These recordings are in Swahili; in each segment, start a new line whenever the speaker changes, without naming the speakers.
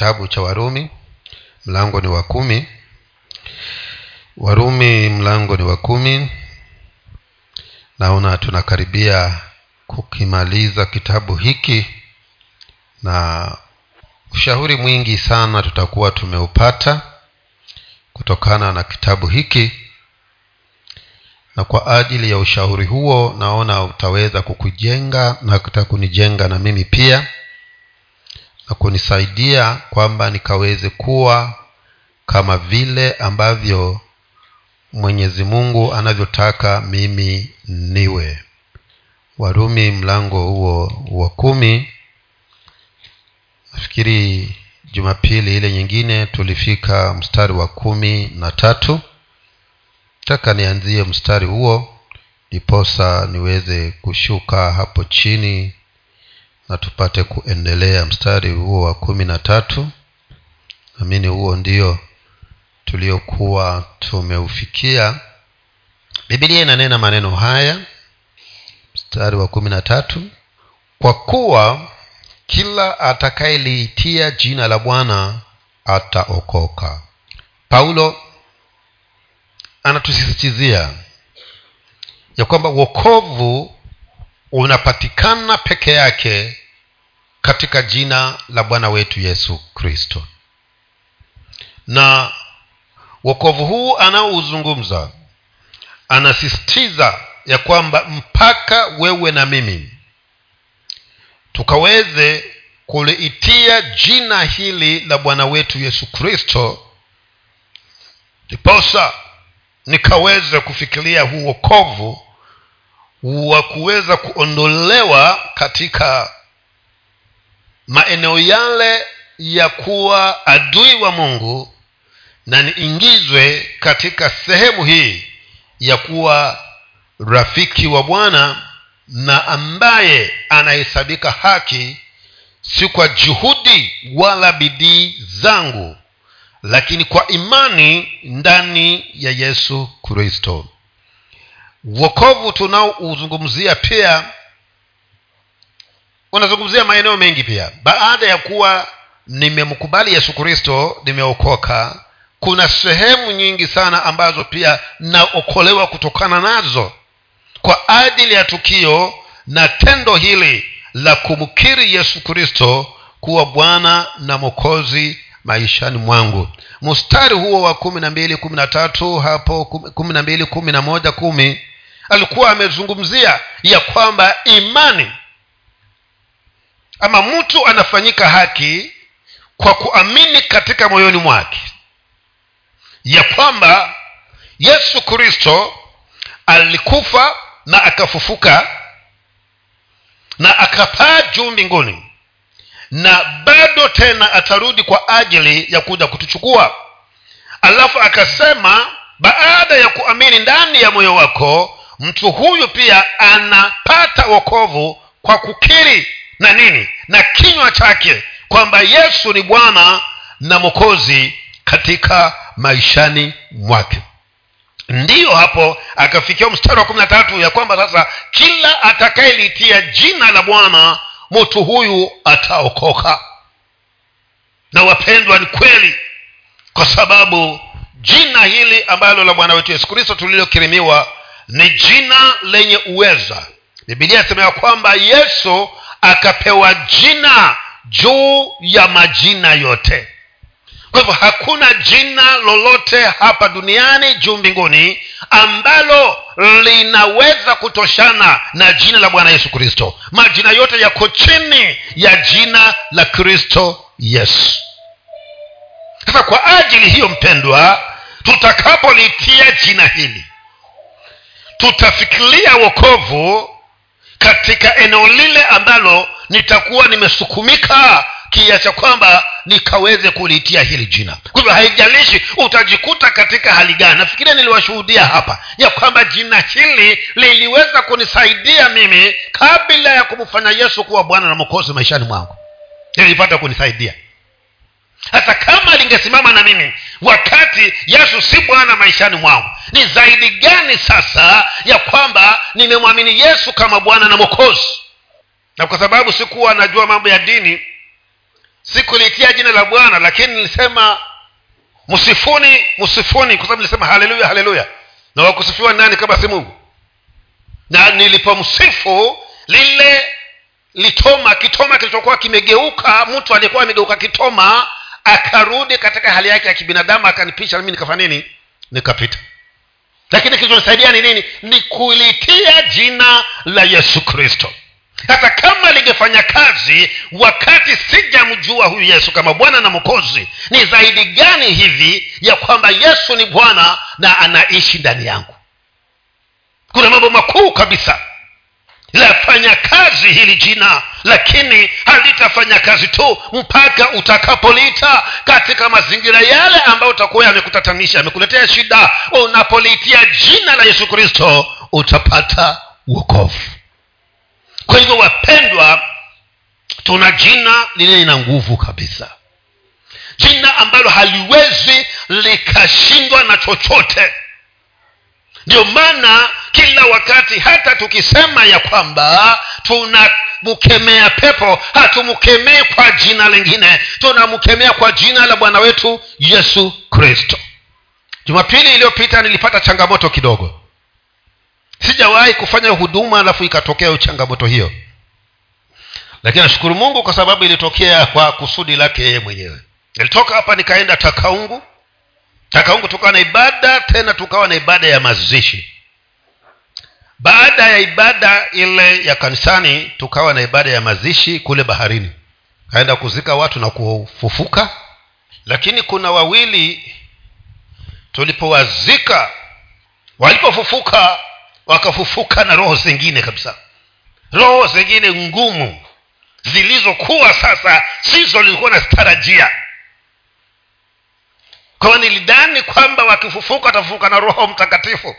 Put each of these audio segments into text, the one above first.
kitabu cha warumi mlango ni wa kumi. Warumi mlango ni wa kumi. Naona tunakaribia kukimaliza kitabu hiki na ushauri mwingi sana tutakuwa tumeupata kutokana na kitabu hiki. Na kwa ajili ya ushauri huo naona utaweza kukujenga na kunijenga na mimi pia kunisaidia kwamba nikaweze kuwa kama vile ambavyo mwenyezi mungu anavyotaka mimi niwe. Warumi mlango huo wa kumi. Nafikiri jumapili ile nyingine tulifika mstari wa kumi na tatu. Taka nianzie mstari huo ndiposa niweze kushuka hapo chini na tupate kuendelea mstari huo wa kumi na tatu. Namini huo ndio tuliokuwa tumeufikia. Bibilia inanena maneno haya mstari wa kumi na tatu kwa kuwa kila atakayeliitia jina la bwana ataokoka. Paulo anatusisitizia ya kwamba wokovu unapatikana peke yake katika jina la bwana wetu yesu kristo. Na wokovu huu anaouzungumza anasisitiza ya kwamba mpaka wewe na mimi tukaweze kuliitia jina hili la bwana wetu yesu kristo ndiposa nikaweze kufikiria huu wokovu wa kuweza kuondolewa katika maeneo yale ya kuwa adui wa mungu na niingizwe katika sehemu hii ya kuwa rafiki wa bwana na ambaye anahesabika haki si kwa juhudi wala bidii zangu lakini kwa imani ndani ya yesu kristo. Wokovu tunaouzungumzia pia unazungumzia maeneo mengi pia. Baada ya kuwa nimemkubali yesu kristo nimeokoka kuna sehemu nyingi sana ambazo pia naokolewa kutokana nazo kwa ajili ya tukio na tendo hili la kumkiri yesu kristo kuwa bwana na mwokozi maishani mwangu. Mstari huo wa kumi na mbili kumi na tatu hapo kumi na mbili kumi na moja kumi alikuwa amezungumzia ya kwamba imani ama mtu anafanyika haki kwa kuamini katika moyoni mwake ya kwamba yesu kristo alikufa na akafufuka na akapaa juu mbinguni na bado tena atarudi kwa ajili ya kuja kutuchukua. Alafu akasema baada ya kuamini ndani ya moyo wako mtu huyu pia anapata wokovu kwa kukiri na nini? Na kinywa chake kwamba yesu ni bwana na mokozi katika maishani mwake. Ndiyo hapo akafikia mstari wa kumi na tatu ya kwamba sasa kila atakayelitia jina la bwana mtu huyu ataokoka. Na wapendwa ni kweli kwa sababu jina hili ambalo la bwana wetu yesu kristo tulilokirimiwa ni jina lenye uweza. Bibilia asema ya kwamba yesu akapewa jina juu ya majina yote. Kwa hivyo hakuna jina lolote hapa duniani juu mbinguni ambalo linaweza kutoshana na jina la bwana yesu kristo. Majina yote yako chini ya jina la kristo yesu. Sasa kwa ajili hiyo mpendwa tutakapolitia jina hili tutafikiria wokovu katika eneo lile ambalo nitakuwa nimesukumika kiasi kwamba nikaweze kuliitia hili jina. Kwa hivyo haijalishi utajikuta katika hali gani. Nafikiria niliwashuhudia hapa ya kwamba jina hili liliweza kunisaidia mimi kabla ya kumfanya yesu kuwa bwana na mokozi maishani mwangu. Lilipata kunisaidia hata kama lingesimama na mimi wakati yesu si bwana maishani mwangu ni zaidi gani sasa ya kwamba nimemwamini yesu kama bwana na mokozi na kwa sababu sikuwa najua mambo ya dini sikulitia jina la bwana lakini nilisema msifuni msifuni kwa sababu nilisema haleluya haleluya. Na wakusifiwa nani kama si mungu. Na nilipomsifu lile litoma kitoma kilichokuwa kimegeuka mtu aliyekuwa amegeuka kitoma akarudi katika hali yake ya kibinadamu akanipisha nami nikafanya nini? Nikapita. Lakini kilichonisaidia ni nini? Ni kulitia jina la yesu kristo. Hata kama lingefanya kazi wakati sijamjua huyu yesu kama bwana na mokozi ni zaidi gani hivi ya kwamba yesu ni bwana na anaishi ndani yangu? Kuna mambo makuu kabisa lafanya kazi hili jina lakini halitafanya kazi tu mpaka utakapoliita katika mazingira yale ambayo utakuwa yamekutatanisha yamekuletea shida. Unapoliitia jina la yesu kristo utapata uokovu kwa hivyo wapendwa tuna jina lile lina nguvu kabisa. Jina ambalo haliwezi likashindwa na chochote. Ndio maana kila wakati hata tukisema ya kwamba tunamkemea pepo hatumkemee kwa jina lingine tunamkemea kwa jina la bwana wetu yesu kristo. Jumapili iliyopita nilipata changamoto kidogo. Sijawahi kufanya huduma alafu ikatokea changamoto hiyo. Lakini nashukuru mungu kwa sababu ilitokea kwa kusudi lake yeye mwenyewe. Nilitoka hapa nikaenda takaungu. Takaungu tukawa na ibada tena tukawa na ibada ya mazishi baada ya ibada ile ya kanisani tukawa na ibada ya mazishi kule baharini. Kaenda kuzika watu na kufufuka. Lakini kuna wawili tulipowazika walipofufuka wakafufuka na roho zingine kabisa. Roho zingine ngumu zilizokuwa sasa sizo lilikuwa nazitarajia. Kwa nilidhani kwamba wakifufuka watafufuka na roho mtakatifu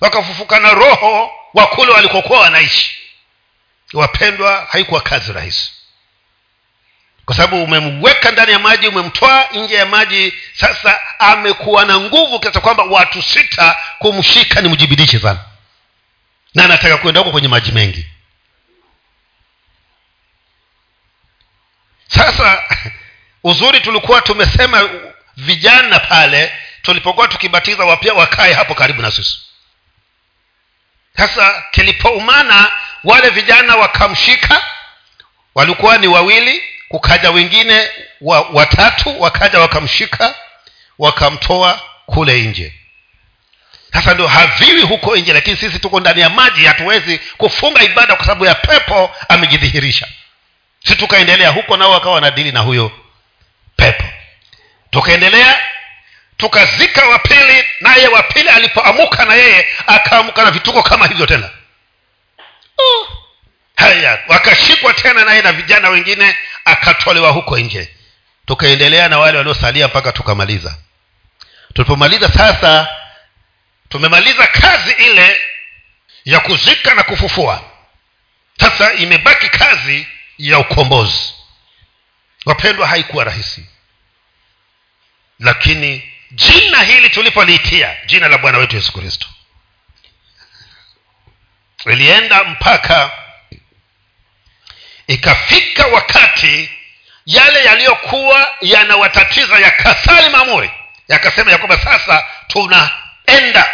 wakafufuka na roho wa kule walikokuwa wanaishi. Wapendwa haikuwa kazi rahisi. Kwa sababu umemweka ndani ya maji umemtoa nje ya maji sasa amekuwa na nguvu kiasi kwamba watu sita kumshika ni mjibidishi sana. Na anataka kwenda huko kwenye maji mengi. Sasa uzuri tulikuwa tumesema vijana pale tulipokuwa tukibatiza wapya wakae hapo karibu na sisi sasa kilipoumana wale vijana wakamshika walikuwa ni wawili kukaja wengine wa, watatu wakaja wakamshika wakamtoa kule nje. Sasa ndio haviwi huko nje lakini sisi tuko ndani ya maji hatuwezi kufunga ibada kwa sababu ya pepo amejidhihirisha. Si tukaendelea huko nao wakawa wanadili na huyo pepo. Tukaendelea tukazika wa pili naye wa pili alipoamuka na yeye akaamuka na vituko kama hivyo tena. Uh. haya wakashikwa tena naye na vijana wengine akatolewa huko nje. Tukaendelea na wale waliosalia mpaka tukamaliza. Tulipomaliza sasa tumemaliza kazi ile ya kuzika na kufufua. Sasa imebaki kazi ya ukombozi. Wapendwa haikuwa rahisi. Lakini jina hili tulipoliitia jina la bwana wetu yesu kristo ilienda mpaka ikafika wakati yale yaliyokuwa yanawatatiza yakasali mamuri yakasema ya kwamba sasa tunaenda.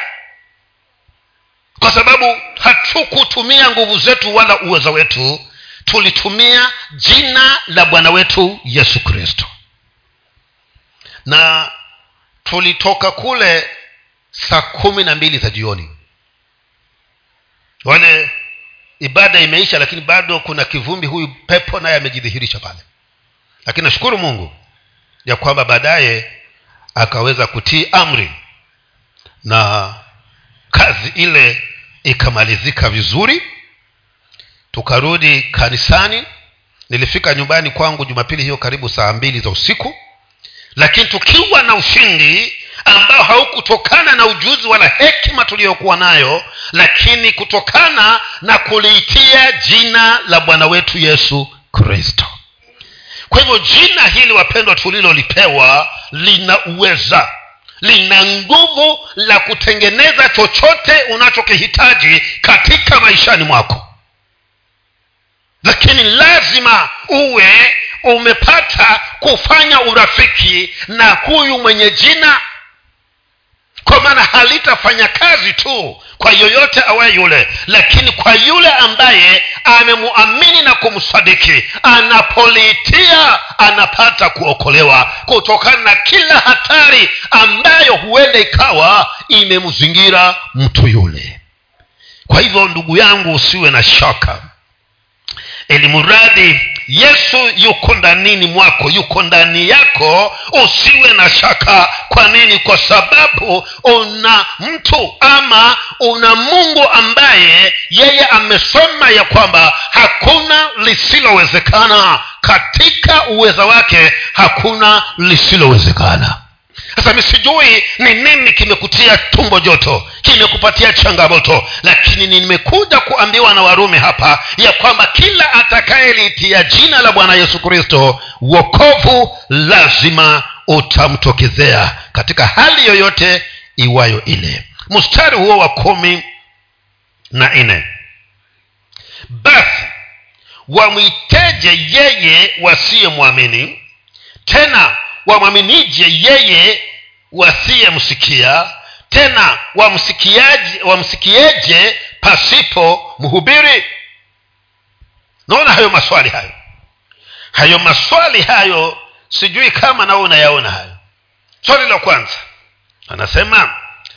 Kwa sababu hatukutumia nguvu zetu wala uwezo wetu tulitumia jina la bwana wetu yesu kristo. Na tulitoka kule saa kumi na mbili za jioni. Wale ibada imeisha lakini bado kuna kivumbi huyu pepo naye amejidhihirisha pale. Lakini nashukuru mungu ya kwamba baadaye akaweza kutii amri na kazi ile ikamalizika vizuri. Tukarudi kanisani. Nilifika nyumbani kwangu jumapili hiyo karibu saa mbili za usiku lakini tukiwa na ushindi ambao haukutokana na ujuzi wala hekima tuliyokuwa nayo lakini kutokana na kuliitia jina la bwana wetu yesu kristo. Kwa hivyo jina hili wapendwa tulilolipewa lina uweza lina nguvu la kutengeneza chochote unachokihitaji katika maishani mwako. Lakini lazima uwe umepata kufanya urafiki na huyu mwenye jina kwa maana halitafanya kazi tu kwa yoyote awaye yule lakini kwa yule ambaye amemuamini na kumsadiki anapoliitia anapata kuokolewa kutokana na kila hatari ambayo huenda ikawa imemzingira mtu yule. Kwa hivyo ndugu yangu usiwe na shaka elimuradi yesu yuko ndanini mwako yuko ndani yako usiwe na shaka. Kwa nini? Kwa sababu una mtu ama una mungu ambaye yeye amesema ya kwamba hakuna lisilowezekana. Katika uweza wake hakuna lisilowezekana sasa misijui ni nini kimekutia tumbo joto kimekupatia changamoto lakini nimekuja kuambiwa na warumi hapa ya kwamba kila atakayeliitia jina la bwana yesu kristo wokovu lazima utamtokezea katika hali yoyote iwayo ile. Mstari huo wa kumi na nne. Basi wamwiteje yeye wasiyemwamini? Tena wamwaminije yeye wasiyemsikia tena wamsikieje pasipo mhubiri? Naona hayo maswali hayo. Hayo maswali hayo sijui kama nawe unayaona hayo. Swali la kwanza anasema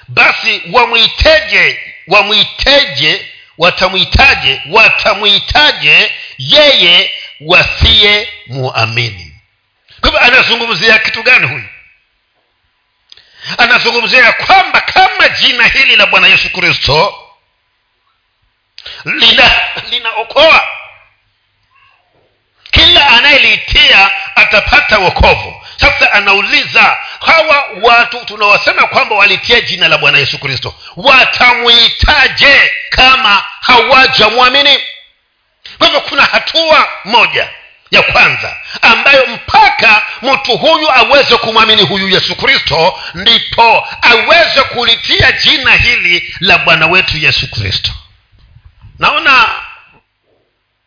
basi wamwiteje wamwiteje watamwitaje watamwitaje yeye wasiye muamini kwa hivyo anazungumzia kitu gani huyu? Anazungumzia ya kwamba kama jina hili la bwana yesu kristo lina linaokoa kila anayeliitia atapata wokovu. Sasa anauliza hawa watu tunawasema kwamba walitia jina la bwana yesu kristo watamwitaje kama hawajamwamini? Kwa hivyo kuna hatua moja ya kwanza ambayo mpaka mtu huyu aweze kumwamini huyu yesu kristo ndipo aweze kulitia jina hili la bwana wetu yesu kristo. Naona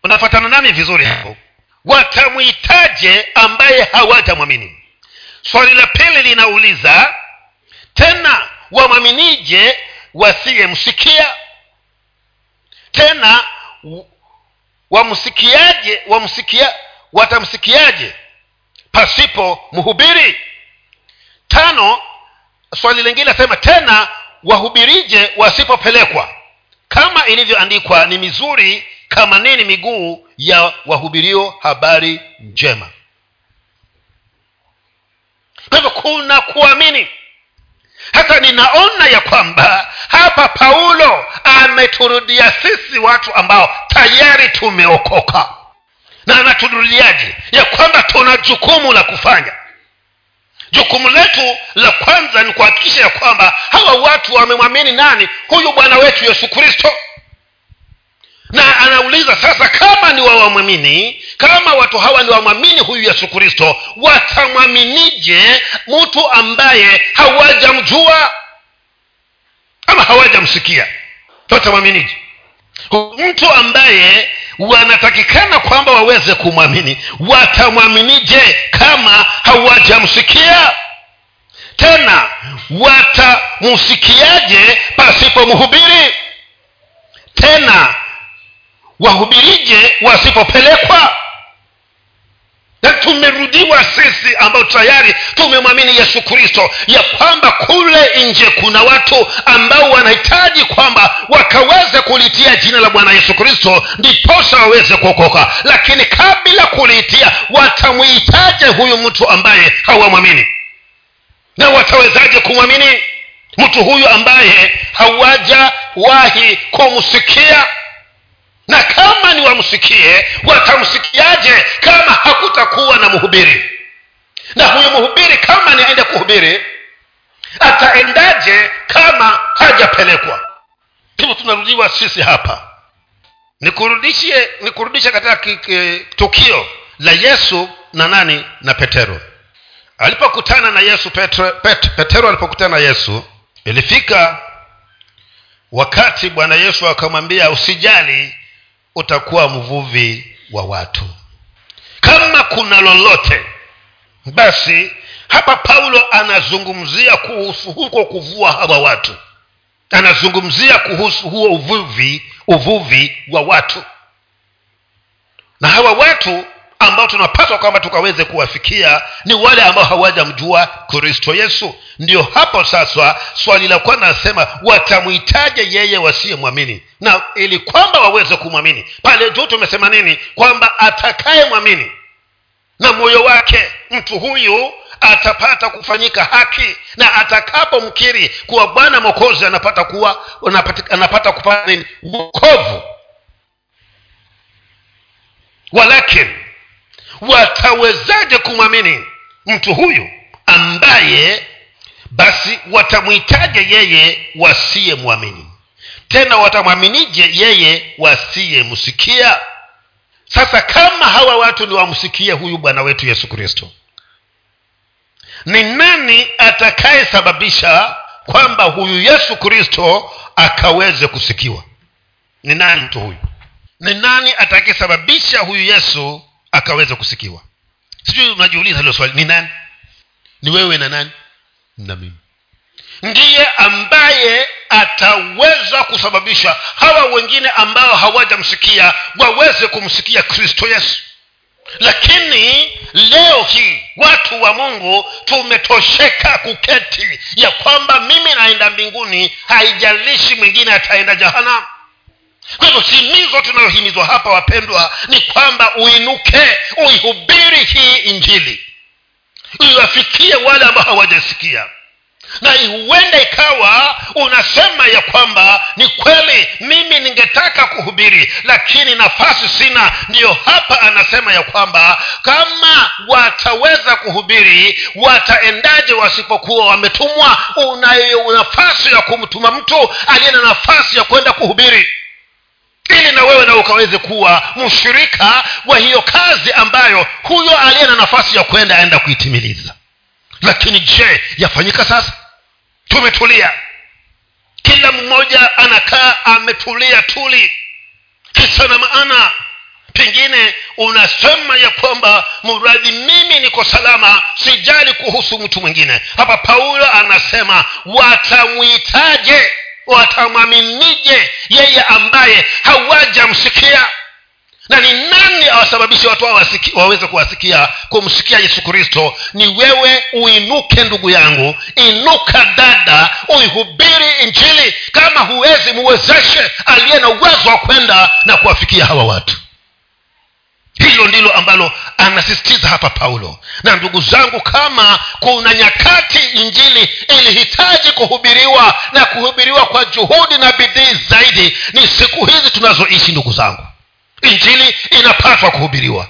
unafatana nami vizuri hapo. Watamwitaje ambaye hawatamwamini swali la pili linauliza tena wamwaminije wasiyemsikia? Tena wamsikiaje wamsikia watamsikiaje? Pasipo mhubiri. Tano swali lingine asema tena wahubirije wasipopelekwa? Kama ilivyoandikwa ni mizuri kama nini miguu ya wahubirio habari njema. Kwa hivyo kuna kuamini. Hata ninaona ya kwamba hapa paulo ameturudia sisi watu ambao tayari tumeokoka na anaturudiaje ya kwamba tuna jukumu la kufanya. Jukumu letu la kwanza ni kuhakikisha ya kwamba hawa watu wamemwamini nani? Huyu bwana wetu yesu kristo. Na anauliza sasa kama ni wawamwamini kama watu hawa ni wamwamini huyu yesu kristo watamwaminije mtu ambaye hawajamjua ama hawajamsikia? Watamwaminije mtu ambaye wanatakikana kwamba waweze kumwamini watamwaminije kama hawajamsikia? Tena watamsikiaje pasipomhubiri? Tena wahubirije wasipopelekwa na tumerudiwa sisi ambao tayari tumemwamini yesu kristo ya kwamba kule nje kuna watu ambao wanahitaji kwamba wakaweze kulitia jina la bwana yesu kristo ndiposa waweze kuokoka. Lakini kabla kuliitia watamwitaje huyu mtu ambaye hawamwamini? Na watawezaje kumwamini mtu huyu ambaye hawajawahi kumsikia na kama ni wamsikie watamsikiaje kama hakutakuwa na mhubiri? Na huyu mhubiri kama ni aende kuhubiri ataendaje kama hajapelekwa? Hivyo tunarudiwa sisi hapa. Nikurudishie nikurudishe katika tukio la yesu na nani? Na petero. Alipokutana na yesu petro, pet, petero alipokutana na yesu ilifika wakati bwana yesu akamwambia usijali utakuwa mvuvi wa watu. Kama kuna lolote basi hapa paulo anazungumzia kuhusu huko kuvua hawa watu. Anazungumzia kuhusu huo uvuvi uvuvi wa watu. Na hawa watu ambao tunapaswa kwamba tukaweze kuwafikia ni wale ambao hawajamjua kristo yesu. Ndio hapo sasa swali la kwanza nasema watamwitaje yeye wasiyemwamini? Na ili kwamba waweze kumwamini pale juu tumesema nini? Kwamba atakaye mwamini na moyo wake mtu huyu atapata kufanyika haki. Na atakapomkiri kuwa bwana mokozi anapata kuwa anapata kupata nini? Wokovu. Walakin watawezaje kumwamini mtu huyu ambaye basi watamwitaje yeye wasiyemwamini? Tena watamwaminije yeye wasiyemsikia? Sasa kama hawa watu ni wamsikie huyu bwana wetu yesu kristo ni nani atakayesababisha kwamba huyu yesu kristo akaweze kusikiwa? Ni nani mtu huyu? Ni nani atakayesababisha huyu yesu akaweza kusikiwa. Sijui unajiuliza hilo swali ni nani? Ni wewe na nani? Na mimi. Ndiye ambaye ataweza kusababisha hawa wengine ambao hawajamsikia waweze kumsikia kristo yesu. Lakini leo hii watu wa mungu tumetosheka kuketi ya kwamba mimi naenda mbinguni haijalishi mwingine ataenda jahanamu kwa hivyo himizo tunayohimizwa hapa wapendwa ni kwamba uinuke uihubiri hii injili. Iwafikie wale ambao hawajasikia. Na huenda ikawa unasema ya kwamba ni kweli mimi ningetaka kuhubiri lakini nafasi sina. Ndiyo hapa anasema ya kwamba kama wataweza kuhubiri wataendaje wasipokuwa wametumwa? Unayo nafasi ya kumtuma mtu aliye na nafasi ya kwenda kuhubiri ili na wewe na ukaweze kuwa mshirika wa hiyo kazi ambayo huyo aliye na nafasi ya kwenda aenda kuitimiliza. Lakini je yafanyika sasa? Tumetulia. Kila mmoja anakaa ametulia tuli. Kisa na maana pengine unasema ya kwamba mradhi mimi niko salama sijali kuhusu mtu mwingine. Hapa paulo anasema watamwitaje watamwaminije yeye ambaye hawajamsikia na ni nani awasababishi watu hao waweze kuwasikia kumsikia yesu kristo? Ni wewe uinuke ndugu yangu inuka dada uihubiri injili. Kama huwezi muwezeshe aliye na uwezo wa kwenda na kuwafikia hawa watu hilo ndilo ambalo anasisitiza hapa paulo. Na ndugu zangu kama kuna nyakati injili ilihitaji kuhubiriwa na kuhubiriwa kwa juhudi na bidii zaidi ni siku hizi tunazoishi ndugu zangu. Injili inapaswa kuhubiriwa.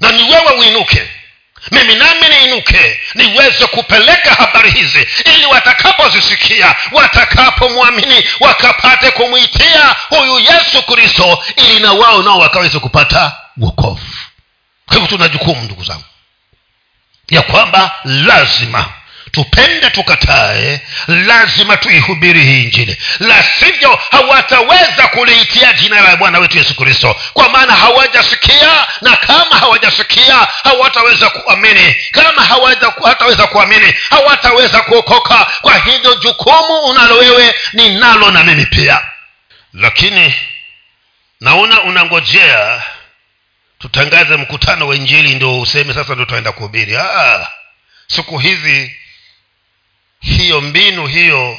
Na ni wewe uinuke. Mimi nami niinuke niweze kupeleka habari hizi ili watakapozisikia watakapomwamini wakapate kumwitia huyu yesu kristo ili na wao nao wakaweze kupata wokovu. Kwa hivyo tuna jukumu ndugu zangu ya kwamba lazima tupende tukatae lazima tuihubiri hii njili la sivyo hawataweza kuliitia jina la bwana wetu yesu kristo kwa maana hawajasikia na kama hawajasikia hawataweza kuamini. Kama hawataweza kuamini hawataweza kuokoka. Kwa hivyo jukumu unalo wewe ninalo na mimi pia. Lakini naona unangojea tutangaze mkutano wa injili ndio useme sasa ndo tutaenda kuhubiri. Ah, siku hizi hiyo mbinu hiyo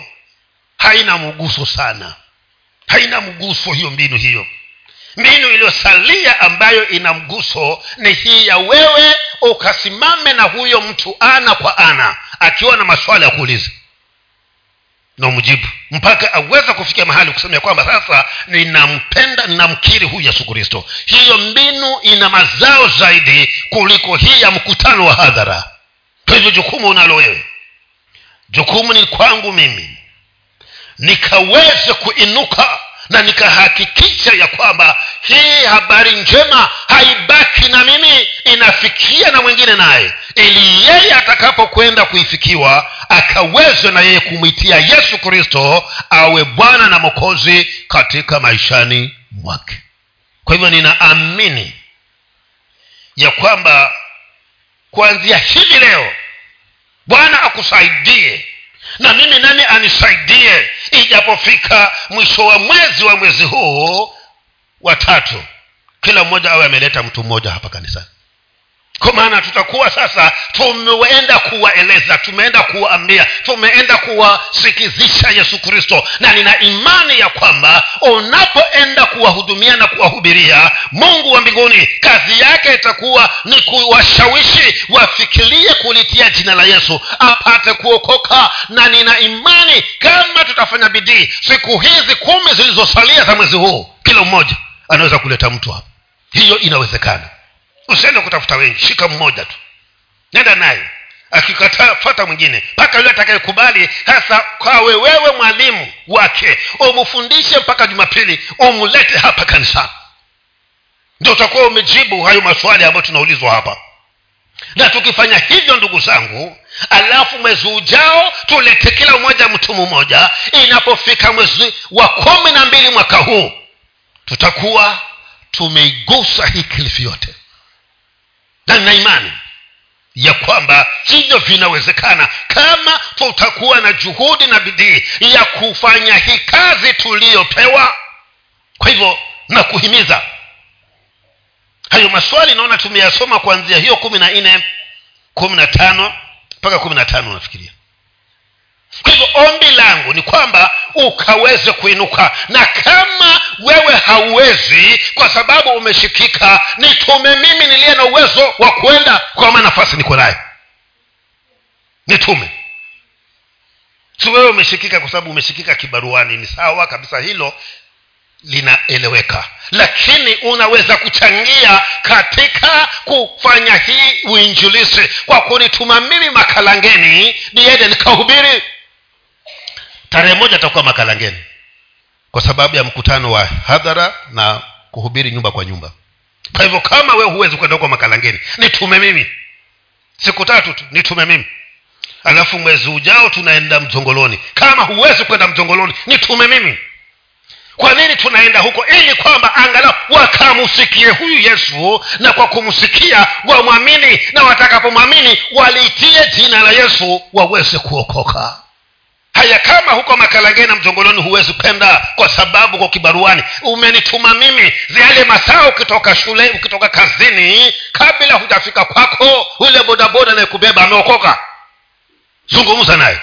haina mguso sana. Haina mguso hiyo mbinu hiyo. Mbinu iliyosalia ambayo ina mguso ni hii ya wewe ukasimame na huyo mtu ana kwa ana akiwa na maswala ya kuuliza na umjibu mpaka aweze kufikia mahali kusema ya kwamba sasa ninampenda ninamkiri huyu yesu kristo. Hiyo mbinu ina mazao zaidi kuliko hii ya mkutano wa hadhara. Kwa hivyo jukumu unalo wewe. Jukumu ni kwangu mimi. Nikaweze kuinuka na nikahakikisha ya kwamba hii habari njema haibaki na mimi inafikia na mwingine naye. Ili yeye atakapokwenda kuifikiwa akaweze na yeye kumwitia yesu kristo awe bwana na mokozi katika maishani mwake. Kwa hivyo ninaamini ya kwamba kuanzia hivi leo bwana akusaidie na mimi nani anisaidie? Ijapofika mwisho wa mwezi wa mwezi huu watatu kila mmoja awe ameleta mtu mmoja hapa kanisani kwa maana tutakuwa sasa tumeenda kuwaeleza tumeenda kuwaambia tumeenda kuwasikizisha yesu kristo. Na nina imani ya kwamba unapoenda kuwahudumia na kuwahubiria mungu wa mbinguni kazi yake itakuwa ni kuwashawishi wafikirie kulitia jina la yesu apate kuokoka. Na nina imani kama tutafanya bidii siku hizi kumi zilizosalia za mwezi huu kila mmoja anaweza kuleta mtu hapa. Hiyo inawezekana usiende kutafuta wengi shika mmoja tu. Nenda naye. Akikataa fata mwingine. Mpaka yule atakayekubali hasa kawe wewe mwalimu wake. Umfundishe mpaka jumapili umlete hapa kanisani. Ndio utakuwa umejibu hayo maswali ambayo tunaulizwa hapa. Na tukifanya hivyo ndugu zangu alafu mwezi ujao tulete kila mmoja mtu mmoja inapofika mwezi wa kumi na mbili mwaka huu tutakuwa tumeigusa hii kilifu yote na nina imani ya kwamba hivyo vinawezekana kama tutakuwa na juhudi na bidii ya kufanya hii kazi tuliyopewa. Kwa hivyo na kuhimiza hayo maswali naona tumeyasoma kuanzia hiyo kumi na nne kumi na tano mpaka kumi na tano nafikiria kwa hivyo ombi langu ni kwamba ukaweze kuinuka. Na kama wewe hauwezi kwa sababu umeshikika nitume mimi niliye na uwezo wa kuenda kwama nafasi niko nayo nitume. Si wewe umeshikika kwa sababu umeshikika kibaruani ni sawa kabisa hilo linaeleweka. Lakini unaweza kuchangia katika kufanya hii uinjilisi kwa kunituma mimi makalangeni niende nikahubiri tarehe moja atakuwa makalangeni. Kwa sababu ya mkutano wa hadhara na kuhubiri nyumba kwa nyumba. Kwa hivyo kama wewe huwezi kwenda huko makalangeni nitume mimi. Siku tatu tu nitume mimi. Alafu mwezi ujao tunaenda mjongoloni. Kama huwezi kwenda mjongoloni nitume mimi. Kwa nini tunaenda huko? Ili kwamba angalau wakamsikie huyu yesu na kwa kumsikia wamwamini na watakapomwamini waliitie jina la yesu waweze kuokoka haya kama huko makalangeni na mjongoloni huwezi kwenda kwa sababu kwa kibaruani. Umenituma mimi yale masaa ukitoka shule ukitoka kazini kabla hujafika kwako ule bodaboda anayekubeba ameokoka. Zungumza naye.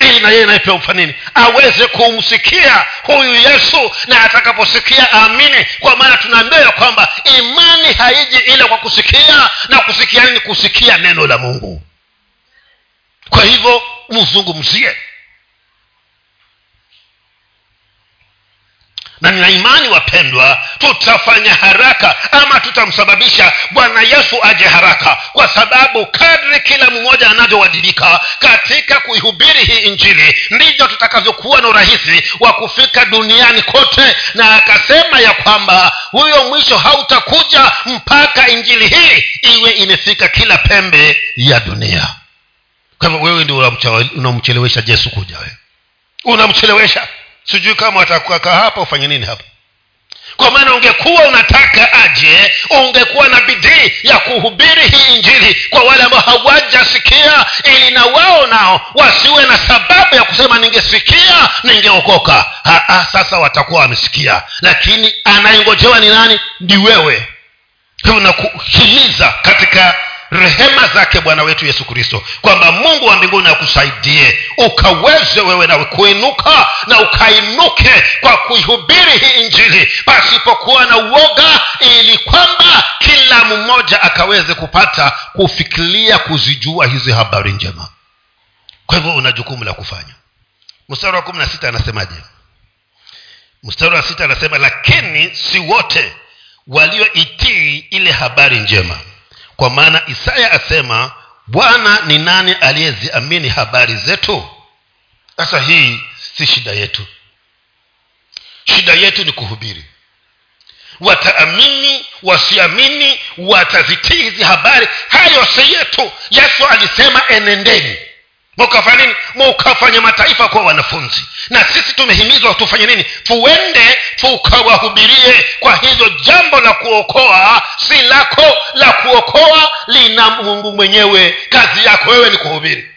Ili na yeye nayepewa ufanini aweze kumsikia huyu yesu na atakaposikia aamini. Kwa maana tunaambia ya kwamba imani haiji ile kwa kusikia na kusikia ni kusikia neno la mungu. Kwa hivyo mzungumzie na nina imani wapendwa tutafanya haraka ama tutamsababisha bwana yesu aje haraka kwa sababu kadri kila mmoja anavyowajibika katika kuihubiri hii injili ndivyo tutakavyokuwa na urahisi wa kufika duniani kote. Na akasema ya kwamba huyo mwisho hautakuja mpaka injili hii iwe imefika kila pembe ya dunia kwa hivyo wewe ndio unamchelewesha jesu kuja wewe. Unamchelewesha. Sijui kama watakukaa hapa ufanye nini hapa? Kwa maana ungekuwa unataka aje ungekuwa na bidii ya kuhubiri hii injili kwa wale ambao hawajasikia ili na wao nao wasiwe na sababu ya kusema ningesikia ningeokoka. Sasa watakuwa wamesikia. Lakini anayengojewa ni nani? Ni wewe. Hivyo nakuhimiza katika rehema zake bwana wetu yesu kristo kwamba mungu wa mbinguni akusaidie ukaweze wewe nawe kuinuka na ukainuke kwa kuihubiri hii injili pasipokuwa na uoga ili kwamba kila mmoja akaweze kupata kufikiria kuzijua hizi habari njema. Kwa hivyo una jukumu la kufanya. Mstari wa kumi na sita anasemaje? Mstari wa sita anasema lakini si wote walioitii ile habari njema kwa maana isaya asema bwana ni nani aliyeziamini habari zetu? Sasa hii si shida yetu. Shida yetu ni kuhubiri. Wataamini wasiamini watazitii hizi habari? Hayo si yetu. Yesu alisema enendeni mukafanya nini? Mukafanya mataifa kuwa wanafunzi. Na sisi tumehimizwa tufanye nini? Tuende tukawahubirie. Kwa hivyo jambo la kuokoa si lako la kuokoa lina mungu mwenyewe. Kazi yako wewe ni kuhubiri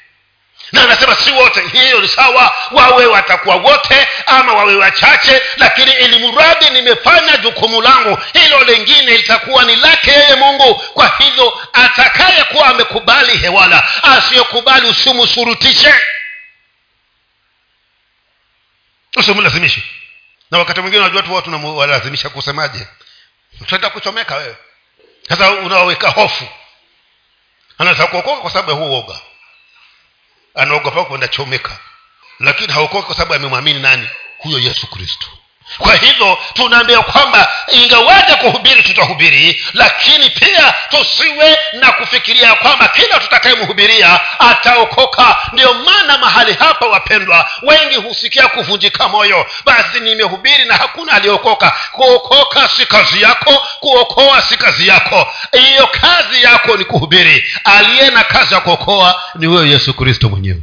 na anasema si wote. Hiyo ni sawa. Wawe watakuwa wote ama wawe wachache. Lakini ili mradi nimefanya jukumu langu hilo lingine litakuwa ni lake yeye mungu. Kwa hivyo atakayekuwa amekubali hewala asiyokubali usimsurutishe usimlazimishe na wakati mwingine wajua tu watu tunawalazimisha kusemaje. Tenda kuchomeka wewe. Sasa unawaweka hofu. Anaweza kuokoka kwa sababu ya huu uoga anaogopa kwenda chomeka. Lakini haokoki kwa sababu amemwamini nani? Huyo yesu kristo kwa hivyo tunaambia kwamba ingawaja kuhubiri tutahubiri lakini pia tusiwe na kufikiria kwamba kila tutakayemhubiria ataokoka. Ndio maana mahali hapa wapendwa wengi husikia kuvunjika moyo. Basi nimehubiri na hakuna aliyeokoka kuokoka si kazi yako kuokoa si kazi yako. Hiyo kazi yako ni kuhubiri. Aliye na kazi ya kuokoa ni huyo yesu kristo mwenyewe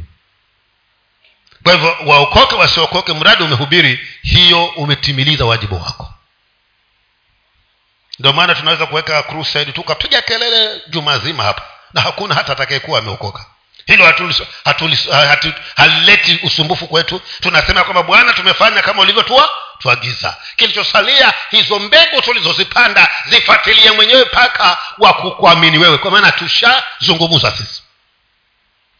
kwa hivyo waokoke wasiokoke mradi umehubiri hiyo umetimiliza wajibu wako. Ndio maana tunaweza kuweka tukapiga kelele juma zima hapa na hakuna hata atakayekuwa ameokoka. Hilo halileti usumbufu kwetu. Tunasema kwamba bwana tumefanya kama ulivyotua tuagiza. Kilichosalia hizo mbegu tulizozipanda zifuatilie mwenyewe mpaka wa kukuamini wewe. Kwa maana tushazungumza sisi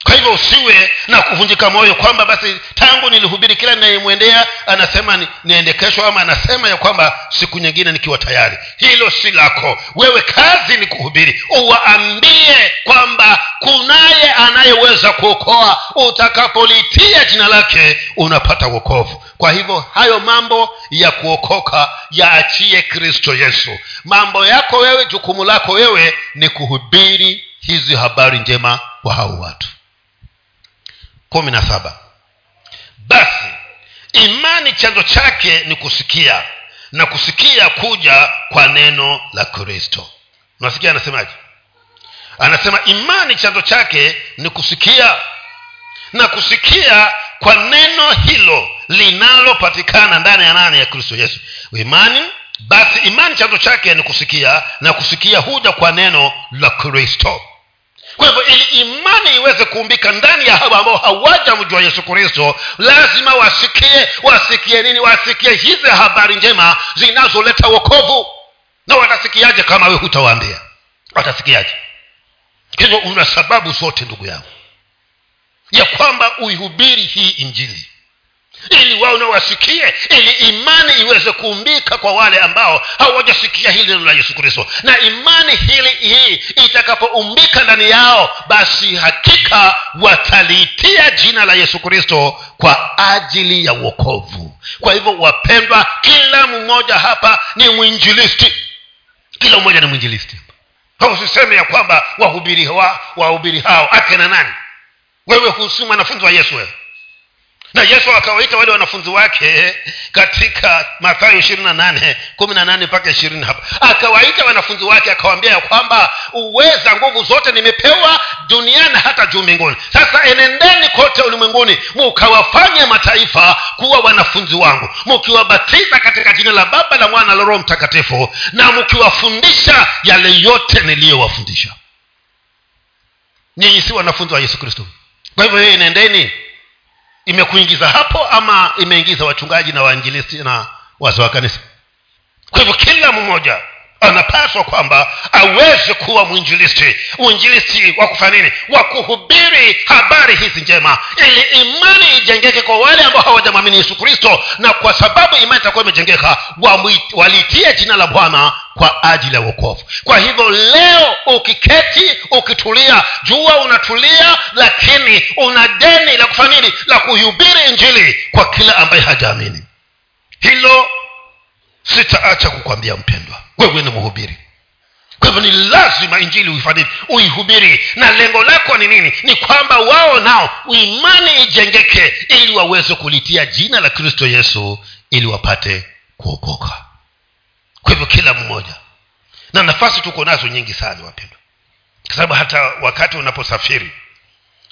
kwa hivyo usiwe na kuvunjika moyo kwamba basi tangu nilihubiri kila ninayemwendea anasema ni, niende kesho ama anasema ya kwamba siku nyingine nikiwa tayari. Hilo si lako. Wewe kazi ni kuhubiri. Uwaambie kwamba kunaye anayeweza kuokoa. Utakapolitia jina lake unapata wokovu. Kwa hivyo hayo mambo ya kuokoka yaachie kristo yesu. Mambo yako wewe jukumu lako wewe ni kuhubiri hizi habari njema kwa hao watu kumi na saba. Basi imani chanzo chake ni kusikia na kusikia kuja kwa neno la kristo. Unasikia anasemaje? Anasema imani chanzo chake ni kusikia na kusikia kwa neno hilo linalopatikana ndani ya nani? Ya kristo yesu. Imani basi imani chanzo chake ni kusikia na kusikia huja kwa neno la kristo kwa hivyo ili imani iweze kuumbika ndani ya hawa ambao hawajamjua yesu kristo lazima wasikie wasikie nini? Wasikie hizi habari njema zinazoleta wokovu. Na watasikiaje kama we hutawaambia? Watasikiaje? Hivyo una sababu zote ndugu yangu ya kwamba uihubiri hii injili ili wao na wasikie ili imani iweze kuumbika kwa wale ambao hawajasikia hili neno la yesu kristo. Na imani hili hii itakapoumbika ndani yao basi hakika wataliitia jina la yesu kristo kwa ajili ya uokovu kwa hivyo wapendwa kila mmoja hapa ni mwinjilisti. Kila mmoja ni mwinjilisti. Usiseme ya kwamba wahubiri wa, wahubiri hao akena nani? Wewe husi mwanafunzi wa yesu wewe na yesu akawaita wale wanafunzi wake katika mathayo ishirini na nane kumi na nane mpaka ishirini hapa. Akawaita wanafunzi wake akawambia ya kwamba uweza nguvu zote nimepewa duniani hata juu mbinguni. Sasa enendeni kote ulimwenguni mukawafanye mataifa kuwa wanafunzi wangu mukiwabatiza katika jina la baba la mwana la roho mtakatifu na mukiwafundisha yale yote niliyowafundisha. Nyinyi si wanafunzi wa yesu kristo. Kwa hivyo yeye nendeni imekuingiza hapo ama imeingiza wachungaji na wainjilisti na wazee wa kanisa? Kwa hivyo kila mmoja anapaswa kwamba aweze kuwa mwinjilisti. Mwinjilisti wa kufanya nini? Wa kuhubiri habari hizi njema ili imani ijengeke kwa wale ambao hawajamwamini yesu kristo. Na kwa sababu imani itakuwa imejengeka walitie jina la bwana kwa ajili ya uokovu kwa hivyo leo ukiketi ukitulia jua unatulia lakini una deni la kufanya nini? La kuhubiri injili kwa kila ambaye hajaamini hilo sitaacha kukwambia mpendwa wewe ni mhubiri. Kwa hivyo ni lazima injili uifadhili uihubiri. Na lengo lako ni nini? Ni kwamba wao nao imani ijengeke ili waweze kulitia jina la kristo yesu ili wapate kuokoka. Kwa hivyo kila mmoja na nafasi tuko nazo nyingi sana wapendwa. Kwa sababu hata wakati unaposafiri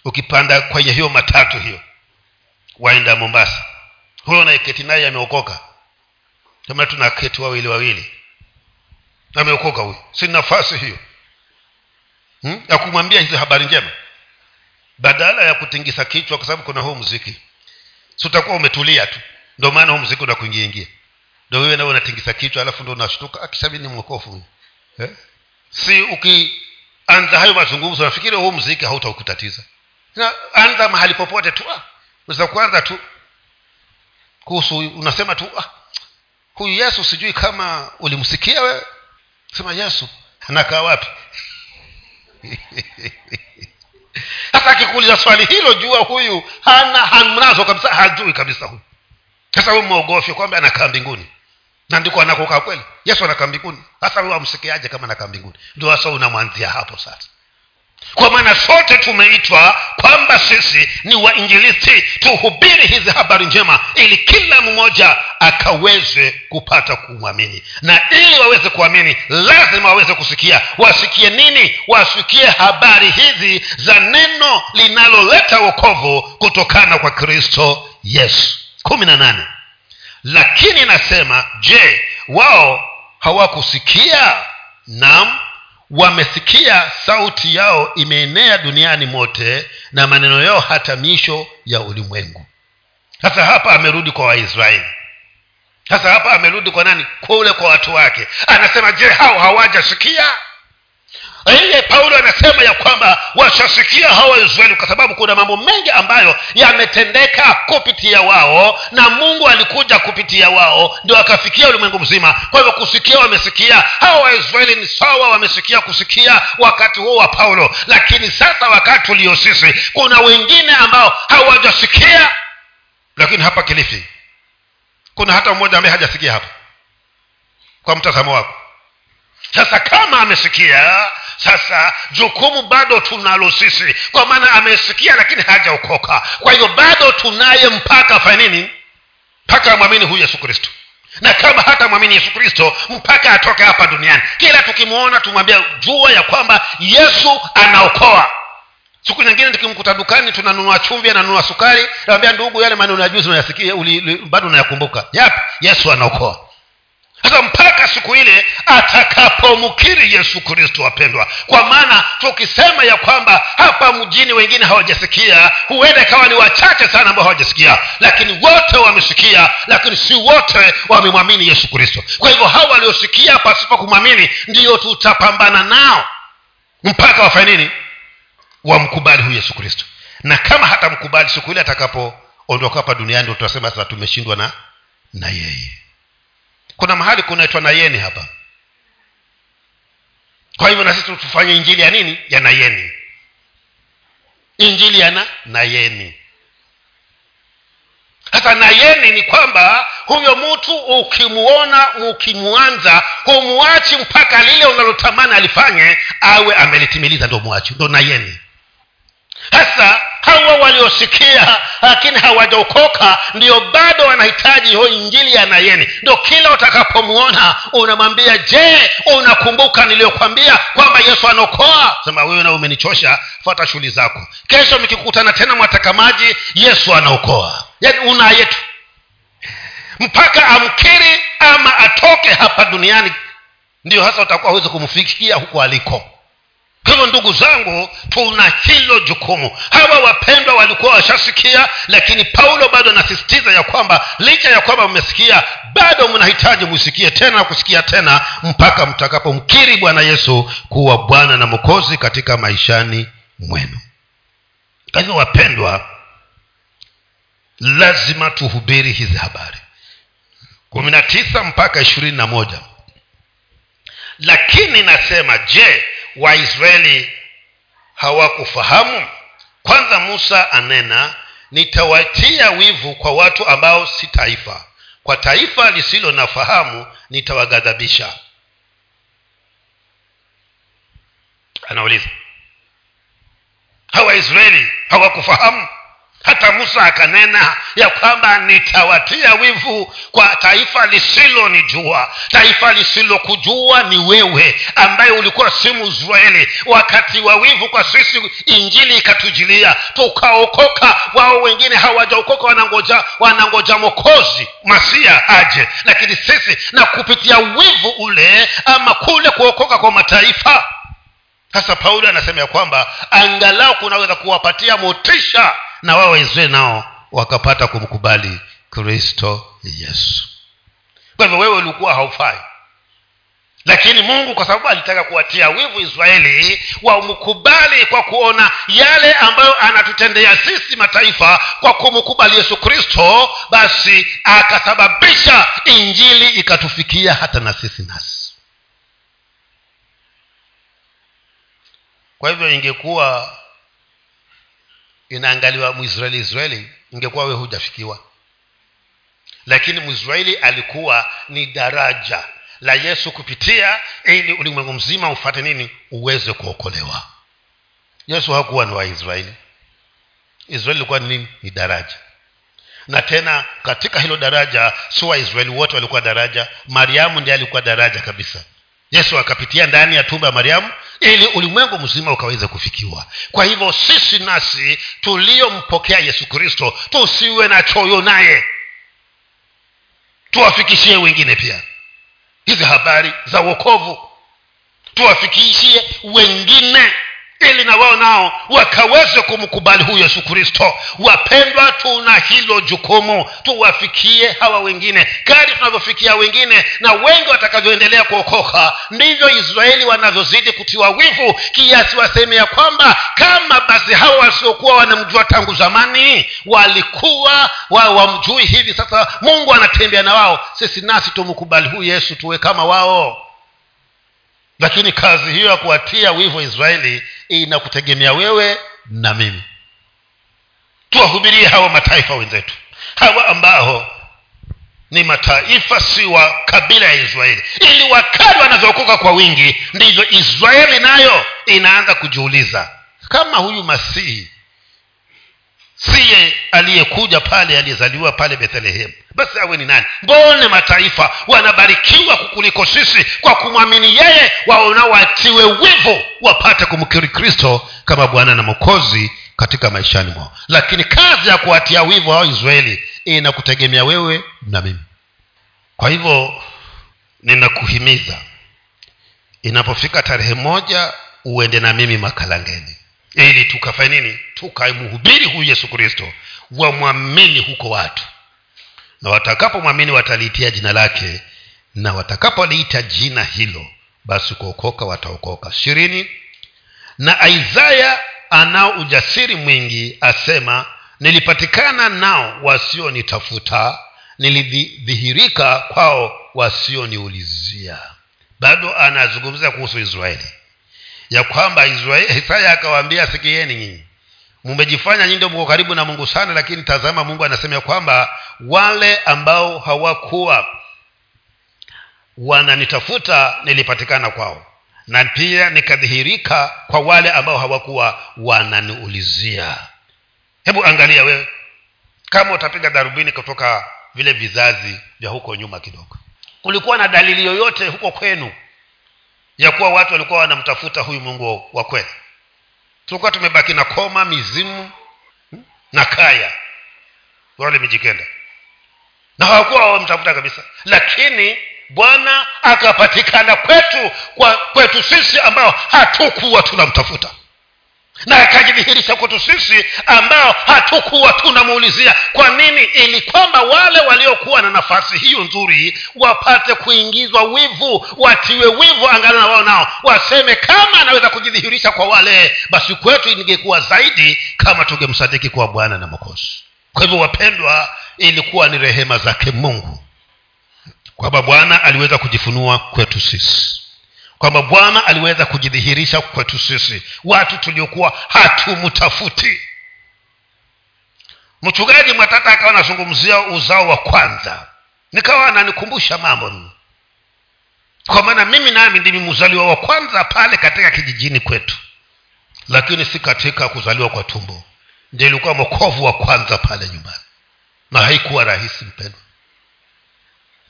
ukipanda kwenye hiyo matatu hiyo waenda mombasa huyo naeketi naye ameokoka kama tunaketi wawili wawili. Ameokoka huyu. Si nafasi hiyo. Hmm? ya kumwambia hizo habari njema. Badala ya kutingisa kichwa kwa sababu kuna huu mziki si utakuwa umetulia tu. Ndio maana huu mziki unakuingiaingia ndo wewe nawe unatingisa kichwa alafu ndo unashtuka akishavi ni mwokofu eh? si ukianza hayo mazungumzo nafikiri huu mziki hautaukutatiza. Anza mahali popote tu ah, unaweza kuanza tu. Kuhusu unasema tu ah, huyu yesu sijui kama ulimsikia wewe? Sema yesu anakaa wapi? Sasa akikuuliza swali hilo jua huyu hana hamnazo kabisa hajui kabisa huyu. Sasa huyu mwogofye kwamba anakaa mbinguni? Na ndiko anakokaa kweli? Yesu anakaa mbinguni. Sasa huyu amsikiaje kama anakaa mbinguni? Ndio sasa unamwanzia hapo sasa kwa maana sote tumeitwa kwamba sisi ni wainjilisti. Tuhubiri hizi habari njema ili kila mmoja akaweze kupata kumwamini. Na ili waweze kuamini lazima waweze kusikia. Wasikie nini? Wasikie habari hizi za neno linaloleta wokovu kutokana kwa kristo yesu. Kumi na nane. Lakini nasema je wao hawakusikia? Nam wamesikia sauti yao imeenea duniani mote na maneno yao hata misho ya ulimwengu. Sasa hapa amerudi kwa waisraeli. Sasa hapa amerudi kwa nani? Kule kwa watu wake. Anasema je hao hawajasikia ile paulo anasema ya kwamba washasikia hawa israeli kwa sababu kuna mambo mengi ambayo yametendeka kupitia wao na mungu alikuja kupitia wao ndio akafikia ulimwengu mzima. Kwa hivyo kusikia wamesikia hawa waisraeli ni sawa wamesikia kusikia wakati huo wa paulo. Lakini sasa wakati ulio sisi kuna wengine ambao hawajasikia lakini hapa kilifi kuna hata mmoja ambaye hajasikia hapa kwa mtazamo wako. Sasa kama amesikia sasa jukumu bado tunalo sisi. Kwa maana amesikia lakini hajaokoka. Kwa hivyo bado tunaye mpaka afanye nini? Mpaka amwamini huyu yesu kristo. Na kama hata mwamini yesu kristo mpaka atoke hapa duniani. Kila tukimwona tumwambia jua ya kwamba yesu anaokoa. Siku nyingine tukimkuta dukani tunanunua chumvi ananunua sukari. Nawambia ndugu yale maneno ya juzi unayasikia bado unayakumbuka. Yapi? Yesu anaokoa sasa mpaka siku ile atakapomkiri yesu kristo wapendwa kwa maana tukisema ya kwamba hapa mjini wengine hawajasikia huenda ikawa ni wachache sana ambao hawajasikia lakini wote wamesikia lakini si wote wamemwamini yesu kristo. Kwa hivyo hawa waliosikia pasipo kumwamini ndiyo tutapambana nao mpaka wafanye nini? Wamkubali huyu yesu kristo. Na kama hata mkubali siku ile atakapoondoka hapa duniani ndo tutasema sasa tumeshindwa na na yeye kuna mahali kunaitwa nayeni hapa. Kwa hivyo na sisi tufanye injili ya nini? Ya nayeni. Injili ya na nayeni. Sasa nayeni ni kwamba huyo mtu ukimuona ukimwanza humwachi mpaka lile unalotamani alifanye awe amelitimiliza ndo mwachi ndo nayeni. Hasa hawa waliosikia lakini hawajaokoka ndio bado wanahitaji hiyo injili ya nayeni. Ndo kila utakapomwona unamwambia je unakumbuka niliyokwambia kwamba yesu anaokoa? Sema wewe na umenichosha fata shughuli zako. Kesho mkikutana tena mwataka yesu anaokoa. Yaani una yetu mpaka amkiri ama atoke hapa duniani ndio hasa utakuwa huwezi kumfikia huko aliko kwa hivyo ndugu zangu tuna hilo jukumu. Hawa wapendwa walikuwa washasikia lakini paulo bado anasisitiza ya kwamba licha ya kwamba mmesikia bado mnahitaji musikie tena na kusikia tena mpaka mtakapomkiri bwana yesu kuwa bwana na mokozi katika maishani mwenu. Kwa hivyo wapendwa lazima tuhubiri hizi habari. kumi na tisa mpaka ishirini na moja. Lakini nasema je waisraeli hawakufahamu? Kwanza musa anena nitawatia wivu kwa watu ambao si taifa. Kwa taifa lisilo na fahamu nitawaghadhabisha. Anauliza hawa israeli hawakufahamu hata musa akanena ya kwamba nitawatia wivu kwa taifa lisilonijua taifa lisilokujua ni wewe ambaye ulikuwa si mwisraeli. Wakati wa wivu kwa sisi injili ikatujilia. Tukaokoka wao wengine hawajaokoka wanangoja wanangoja mokozi masia aje. Lakini sisi na kupitia wivu ule ama kule kuokoka kwa mataifa sasa paulo anasema ya kwamba angalau kunaweza kuwapatia motisha na wao waisraeli nao wakapata kumkubali kristo yesu. Kwa hivyo wewe ulikuwa haufai. Lakini mungu kwa sababu alitaka kuwatia wivu israeli wamkubali kwa kuona yale ambayo anatutendea sisi mataifa kwa kumkubali yesu kristo basi akasababisha injili ikatufikia hata na sisi nasi kwa hivyo ingekuwa inaangaliwa mwisraeli israeli ingekuwa we hujafikiwa. Lakini mwisraeli alikuwa ni daraja la yesu kupitia ili ulimwengu mzima ufate nini? Uweze kuokolewa. Yesu hakuwa ni waisraeli israeli. Ilikuwa ni nini? Ni daraja. Na tena katika hilo daraja si waisraeli wote walikuwa daraja mariamu ndiye alikuwa daraja kabisa yesu akapitia ndani ya tumba ya mariamu ili ulimwengu mzima ukaweze kufikiwa. Kwa hivyo sisi nasi tuliompokea yesu kristo tusiwe na choyo naye. Tuwafikishie wengine pia. Hizi habari za wokovu. Tuwafikishie wengine ili na wao nao wakaweze kumkubali huyu yesu kristo. Wapendwa tuna hilo jukumu. Tuwafikie hawa wengine. Kadi tunavyofikia wengine na wengi watakavyoendelea kuokoka ndivyo israeli wanavyozidi kutiwa wivu kiasi waseme ya kwamba kama basi hawa wasiokuwa wanamjua tangu zamani walikuwa wao wamjui hivi sasa mungu anatembea na wao. Sisi nasi tumkubali huyu yesu tuwe kama wao lakini kazi hiyo ya kuwatia wivu israeli inakutegemea wewe na mimi. Tuwahubirie hawa mataifa wenzetu. Hawa ambao ni mataifa si wa kabila ya israeli. Ili wakati wanavyookoka kwa wingi ndivyo israeli nayo inaanza kujiuliza. Kama huyu masihi siye aliyekuja pale aliyezaliwa pale bethlehemu. Basi awe ni nani? Mbone mataifa wanabarikiwa kuliko sisi kwa kumwamini yeye waonawatiwe wivu wapate kumkiri kristo kama bwana na mokozi katika maishani mwao. Lakini kazi ya kuwatia wivu hao israeli inakutegemea wewe na mimi. Kwa hivyo ninakuhimiza inapofika tarehe moja uende na mimi makalangeni ili tukafanye nini? Tukamhubiri huyu yesu kristo. Wamwamini huko watu. Na watakapomwamini wataliitia jina lake. Na watakapoliita jina hilo basi kuokoka wataokoka. Ishirini. Na isaya anao ujasiri mwingi asema nilipatikana nao wasionitafuta nilidhihirika kwao wasioniulizia. Bado anazungumzia kuhusu israeli ya kwamba isaya akawaambia sikieni nyinyi. Mmejifanya nyinyi ndio mko karibu na mungu sana lakini tazama mungu anasema ya kwamba wale ambao hawakuwa wananitafuta nilipatikana kwao. Na pia nikadhihirika kwa wale ambao hawakuwa wananiulizia. Hebu angalia wewe kama utapiga darubini kutoka vile vizazi vya huko nyuma kidogo. Kulikuwa na dalili yoyote huko kwenu ya kuwa watu walikuwa wanamtafuta huyu mungu wa kweli. Tulikuwa tumebaki na koma mizimu hmm, na kaya. Wale mijikenda. Na hawakuwa wamtafuta kabisa. Lakini bwana akapatikana kwetu kwa kwetu sisi ambao hatukuwa tunamtafuta na akajidhihirisha kwetu sisi ambao hatukuwa tunamuulizia kwa nini ili kwamba wale waliokuwa na nafasi hiyo nzuri wapate kuingizwa wivu watiwe wivu angalana wao nao waseme kama anaweza kujidhihirisha kwa wale? Basi kwetu ingekuwa zaidi kama tungemsadiki kuwa bwana na mokozi kwa hivyo wapendwa ilikuwa ni rehema zake mungu kwamba bwana aliweza kujifunua kwetu sisi kwamba bwana aliweza kujidhihirisha kwetu sisi watu tuliokuwa hatumtafuti. Mchungaji mwatata akawa anazungumzia uzao wa kwanza. Nikawa ananikumbusha mambo. Kwa maana mimi nami ndimi mzaliwa wa kwanza pale katika kijijini kwetu. Lakini si katika kuzaliwa kwa tumbo. Ndio ilikuwa mokovu wa kwanza pale nyumbani. Na haikuwa rahisi mpendwa.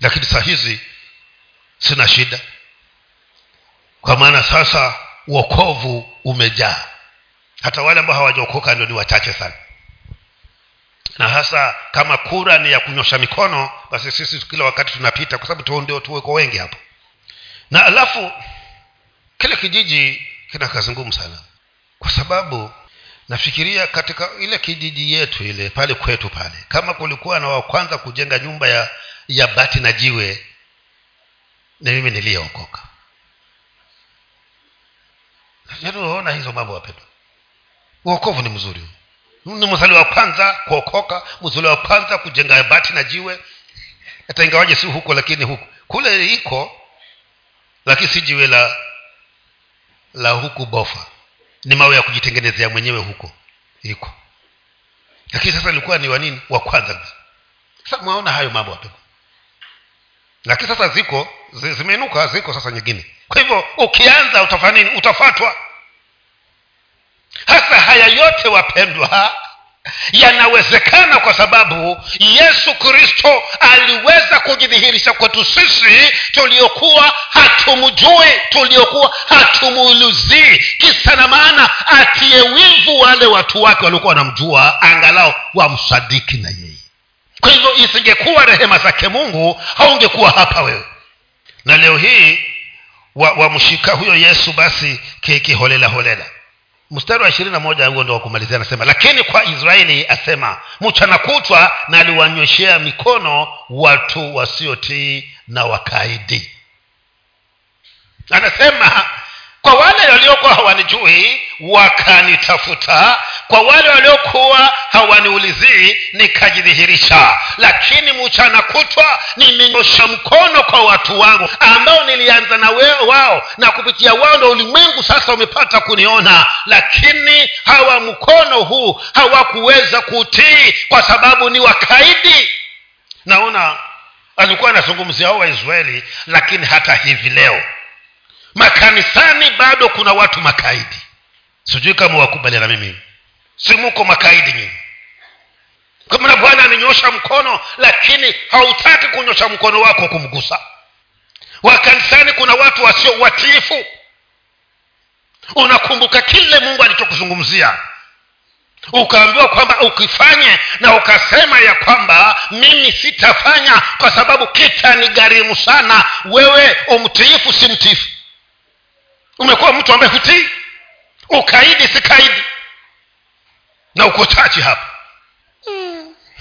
Lakini saa hizi sina shida kwa maana sasa uokovu umejaa. Hata wale ambao hawajaokoka ndio ni wachache sana. Na hasa kama kura ni ya kunyosha mikono basi sisi kila wakati tunapita kwa sababu tu tuweko wengi hapo. Na alafu kile kijiji kina kazi ngumu sana. Kwa sababu nafikiria katika ile kijiji yetu ile pale kwetu pale kama kulikuwa na wa kwanza kujenga nyumba ya ya bati na jiwe na mimi niliyeokoka unaona hizo mambo wapendwa uokovu ni mzuri. Ni mzali wa kwanza kuokoka mzali wa kwanza kujenga bati na jiwe. Hata ingawaje si huko lakini huko. Kule iko lakini si jiwe la la huku bofa. Ni mawe ya kujitengenezea mwenyewe huko. Iko. Lakini sasa ilikuwa ni wanini wa kwanza. Sasa mwaona hayo mambo wapendwa lakini sasa ziko zimeinuka ziko sasa nyingine kwa hivyo ukianza utafanya nini? Utafatwa hasa haya yote wapendwa yanawezekana kwa sababu yesu kristo aliweza kujidhihirisha kwetu sisi tuliokuwa hatumjui tuliokuwa hatumuuluzii kisa na maana atie wivu wale watu wake waliokuwa wanamjua angalau wamsadiki na yeye. Kwa hivyo isingekuwa rehema zake mungu haungekuwa hapa wewe. Na leo hii wamshika wa huyo yesu basi kiholela holela. Mstari wa ishirini na moja huo ndo wakumalizia anasema lakini kwa israeli asema mchana kutwa na aliwanyoshea mikono watu wasiotii na wakaidi. Anasema kwa wale waliokuwa hawanijui wakanitafuta. Kwa wale waliokuwa hawaniulizii nikajidhihirisha. Lakini mchana kutwa nimenyosha mkono kwa watu wangu ambao nilianza na wao. Na kupitia wao ndo ulimwengu sasa umepata kuniona. Lakini hawa mkono huu hawakuweza kutii kwa sababu ni wakaidi. Naona alikuwa anazungumzia hao waisraeli lakini hata hivi leo makanisani bado kuna watu makaidi sijui kama wakubaliana mimi. Si muko makaidi nyinyi. Kamana bwana amenyosha mkono lakini hautaki kunyosha mkono wako kumgusa. Wakanisani kuna watu wasio watiifu. Unakumbuka kile mungu alichokuzungumzia. Ukaambiwa kwamba ukifanye na ukasema ya kwamba mimi sitafanya kwa sababu kitanigharimu sana. Wewe umtiifu si mtiifu umekuwa mtu ambaye hutii ukaidi si kaidi na uko chachi hapa.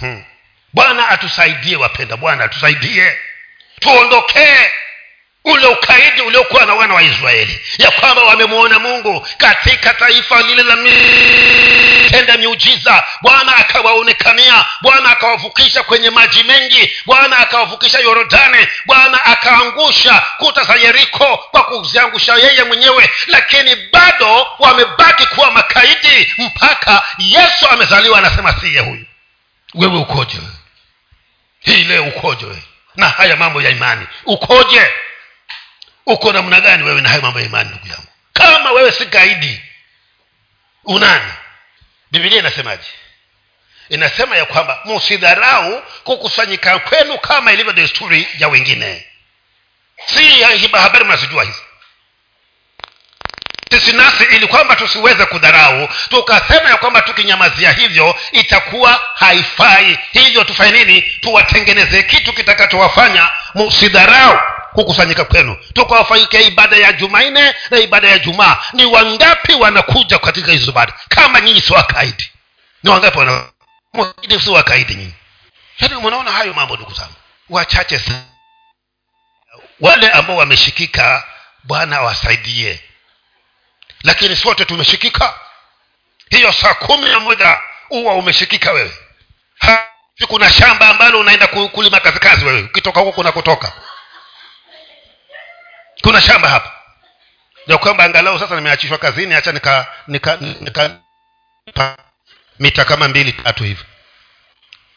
Hmm. bwana atusaidie wapenda bwana atusaidie. Tuondokee ule ukaidi uliokuwa na wana wa israeli ya kwamba wamemwona mungu katika taifa lile la tenda miujiza. Bwana akawaonekania bwana akawavukisha kwenye maji mengi bwana akawavukisha yorodani bwana akaangusha kuta za yeriko kwa kuziangusha yeye mwenyewe lakini bado wamebaki kuwa makaidi mpaka yesu amezaliwa anasema siye huyu. Wewe ukoje hii leo ukoje na haya mambo ya imani ukoje uko namna gani wewe na hayo mambo ya imani ndugu yangu? Kama wewe si gaidi unani bibilia inasemaje? Inasema ya kwamba msidharau kukusanyika kwenu kama ilivyo desturi ya wengine. Si habari mnazijua hizi. Sisi nasi ili kwamba tusiweze kudharau tukasema ya kwamba tukinyamazia hivyo itakuwa haifai. Hivyo tufanye nini? Tuwatengenezee kitu kitakachowafanya musidharau kukusanyika kwenu. Tukawafanyike ibada ya jumanne na ibada ya jumaa. Ni wangapi wanakuja katika hizo ibada? Kama nyinyi si wakaidi. Ni wangapi wana si wakaidi nyinyi? Yaani mnaona hayo mambo ndugu zangu. Wachache sana. Wale ambao wameshikika bwana awasaidie. Lakini sote tumeshikika. Hiyo saa kumi na moja huwa umeshikika wewe. Kuna shamba ambalo unaenda kulima kazikazi kazi wewe. Ukitoka huko kunakotoka kuna shamba hapa. Ya kwamba angalau sasa nimeachishwa kazini hacha nika nika, nika mita kama mbili tatu hivi.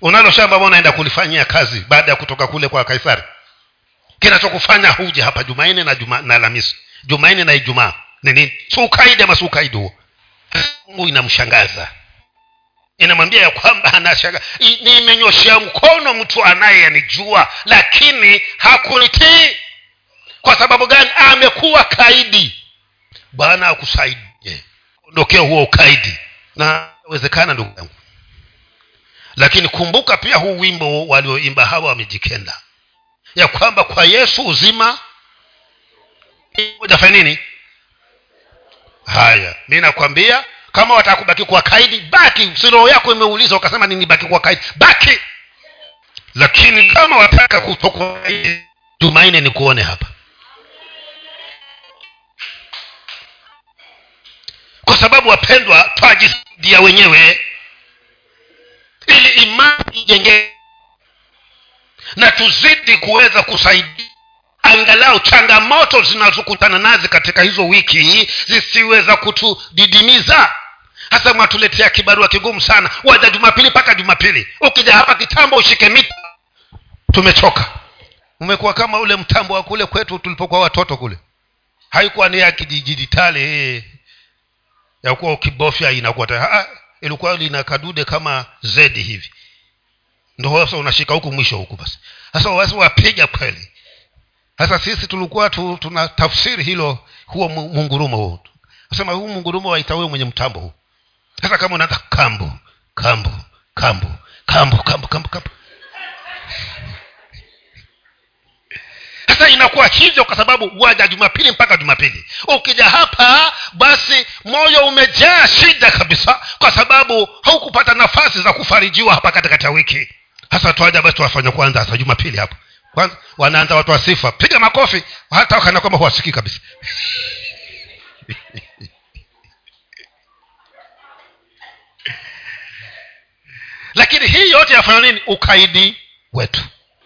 Unalo shamba ambao unaenda kulifanyia kazi baada ya kutoka kule kwa kaisari? Kinachokufanya huje hapa jumanne na juma, na alhamisi. Jumanne na ijumaa. Ni nini? Si ama si huo? Mungu inamshangaza. Inamwambia ya kwamba anashaka nimenyoshea mkono mtu anayeyanijua lakini hakunitii kwa sababu gani? Amekuwa kaidi. Bwana akusaidie. Ondokea huo ukaidi? Na wezekana ndugu yangu. Lakini kumbuka pia huu wimbo walioimba hawa wamejikenda. Ya kwamba kwa yesu uzima. Utafanya nini? Haya mi nakwambia kama wataka kubaki kuwa kaidi baki. Si roho yako imeuliza ukasema nini baki kuwa kaidi. Baki! Lakini kama wataka kutoka tumaini ni kuone hapa sababu wapendwa twajisaidia wenyewe. Ili imani ijengee na tuzidi kuweza kusaidia. Angalau changamoto zinazokutana nazi katika hizo wiki zisiweza kutudidimiza. Hasa mwatuletea kibarua kigumu sana. Waja jumapili mpaka jumapili. Ukija hapa kitambo ushike mita. Tumechoka. Umekuwa kama ule mtambo wa kule kwetu tulipokuwa watoto kule. Haikuwa ni ya kidijitali ya kuwa ukibofya inakuwa ilikuwa lina kadude kama zedi hivi. Ndo sasa unashika huku mwisho huku basi. Sasa wasi wapiga kweli. Sasa sisi tulikuwa tu, tuna tafsiri hilo huo mungurumo huu sema huu mungurumo waita mwenye mtambo huu. Sasa kama unaanza kambo kambo kambo kambo kambo kambo kambo sasa inakuwa hivyo kwa sababu waja jumapili mpaka jumapili. Ukija hapa basi moyo umejaa shida kabisa kwa sababu haukupata nafasi za kufarijiwa hapa katikati ya wiki. Hasa twaja basi tuwafanya kwanza hasa jumapili hapo kwanza wanaanza watu wa sifa. Piga makofi. Hata kana kwamba huwasikii kabisa. Lakini hii yote yafanya nini? Ukaidi wetu